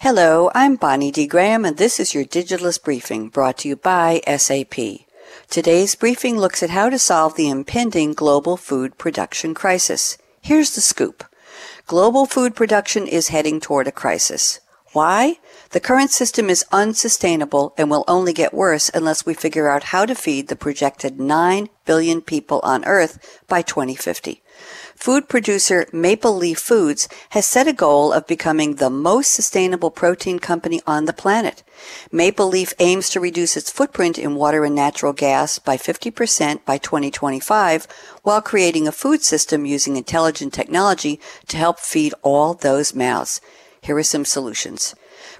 Hello, I'm Bonnie D. Graham, and this is your Digitalist Briefing brought to you by SAP. Today's briefing looks at how to solve the impending global food production crisis. Here's the scoop. Global food production is heading toward a crisis. Why? The current system is unsustainable and will only get worse unless we figure out how to feed the projected 9 billion people on Earth by 2050 food producer Maple Leaf Foods has set a goal of becoming the most sustainable protein company on the planet. Maple Leaf aims to reduce its footprint in water and natural gas by 50% by 2025 while creating a food system using intelligent technology to help feed all those mouths. Here are some solutions.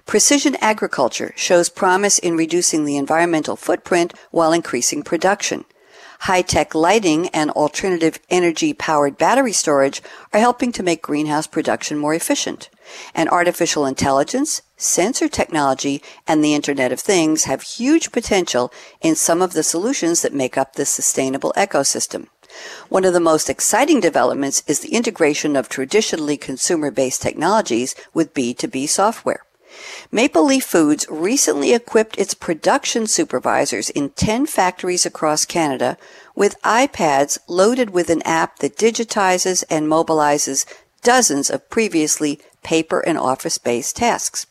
Precision agriculture shows promise in reducing the environmental footprint while increasing production. High-tech lighting and alternative energy-powered battery storage are helping to make greenhouse production more efficient. And artificial intelligence, sensor technology, and the Internet of Things have huge potential in some of the solutions that make up this sustainable ecosystem. One of the most exciting developments is the integration of traditionally consumer-based technologies with B2B software. Maple Leaf Foods recently equipped its production supervisors in 10 factories across Canada with iPads loaded with an app that digitizes and mobilizes dozens of previously paper and office based tasks.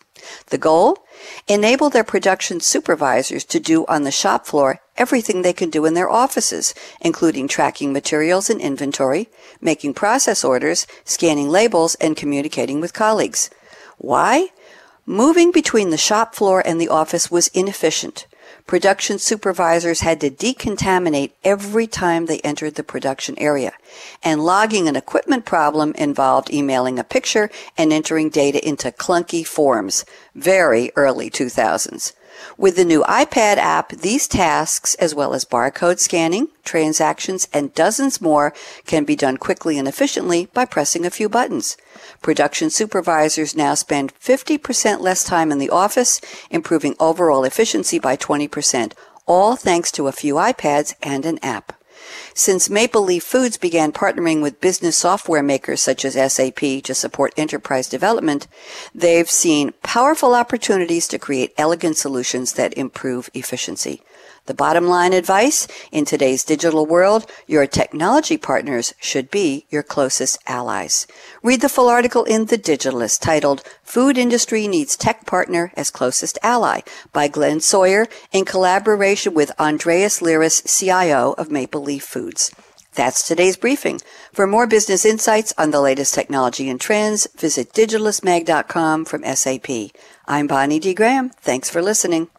The goal? Enable their production supervisors to do on the shop floor everything they can do in their offices, including tracking materials and inventory, making process orders, scanning labels, and communicating with colleagues. Why? Moving between the shop floor and the office was inefficient. Production supervisors had to decontaminate every time they entered the production area. And logging an equipment problem involved emailing a picture and entering data into clunky forms. Very early 2000s. With the new iPad app, these tasks, as well as barcode scanning, transactions, and dozens more, can be done quickly and efficiently by pressing a few buttons. Production supervisors now spend 50% less time in the office, improving overall efficiency by 20%, all thanks to a few iPads and an app. Since Maple Leaf Foods began partnering with business software makers such as SAP to support enterprise development, they've seen powerful opportunities to create elegant solutions that improve efficiency. The bottom line advice in today's digital world, your technology partners should be your closest allies. Read the full article in The Digitalist titled Food Industry Needs Tech Partner as Closest Ally by Glenn Sawyer in collaboration with Andreas Liris, CIO of Maple Leaf Foods. That's today's briefing. For more business insights on the latest technology and trends, visit digitalistmag.com from SAP. I'm Bonnie D. Graham. Thanks for listening.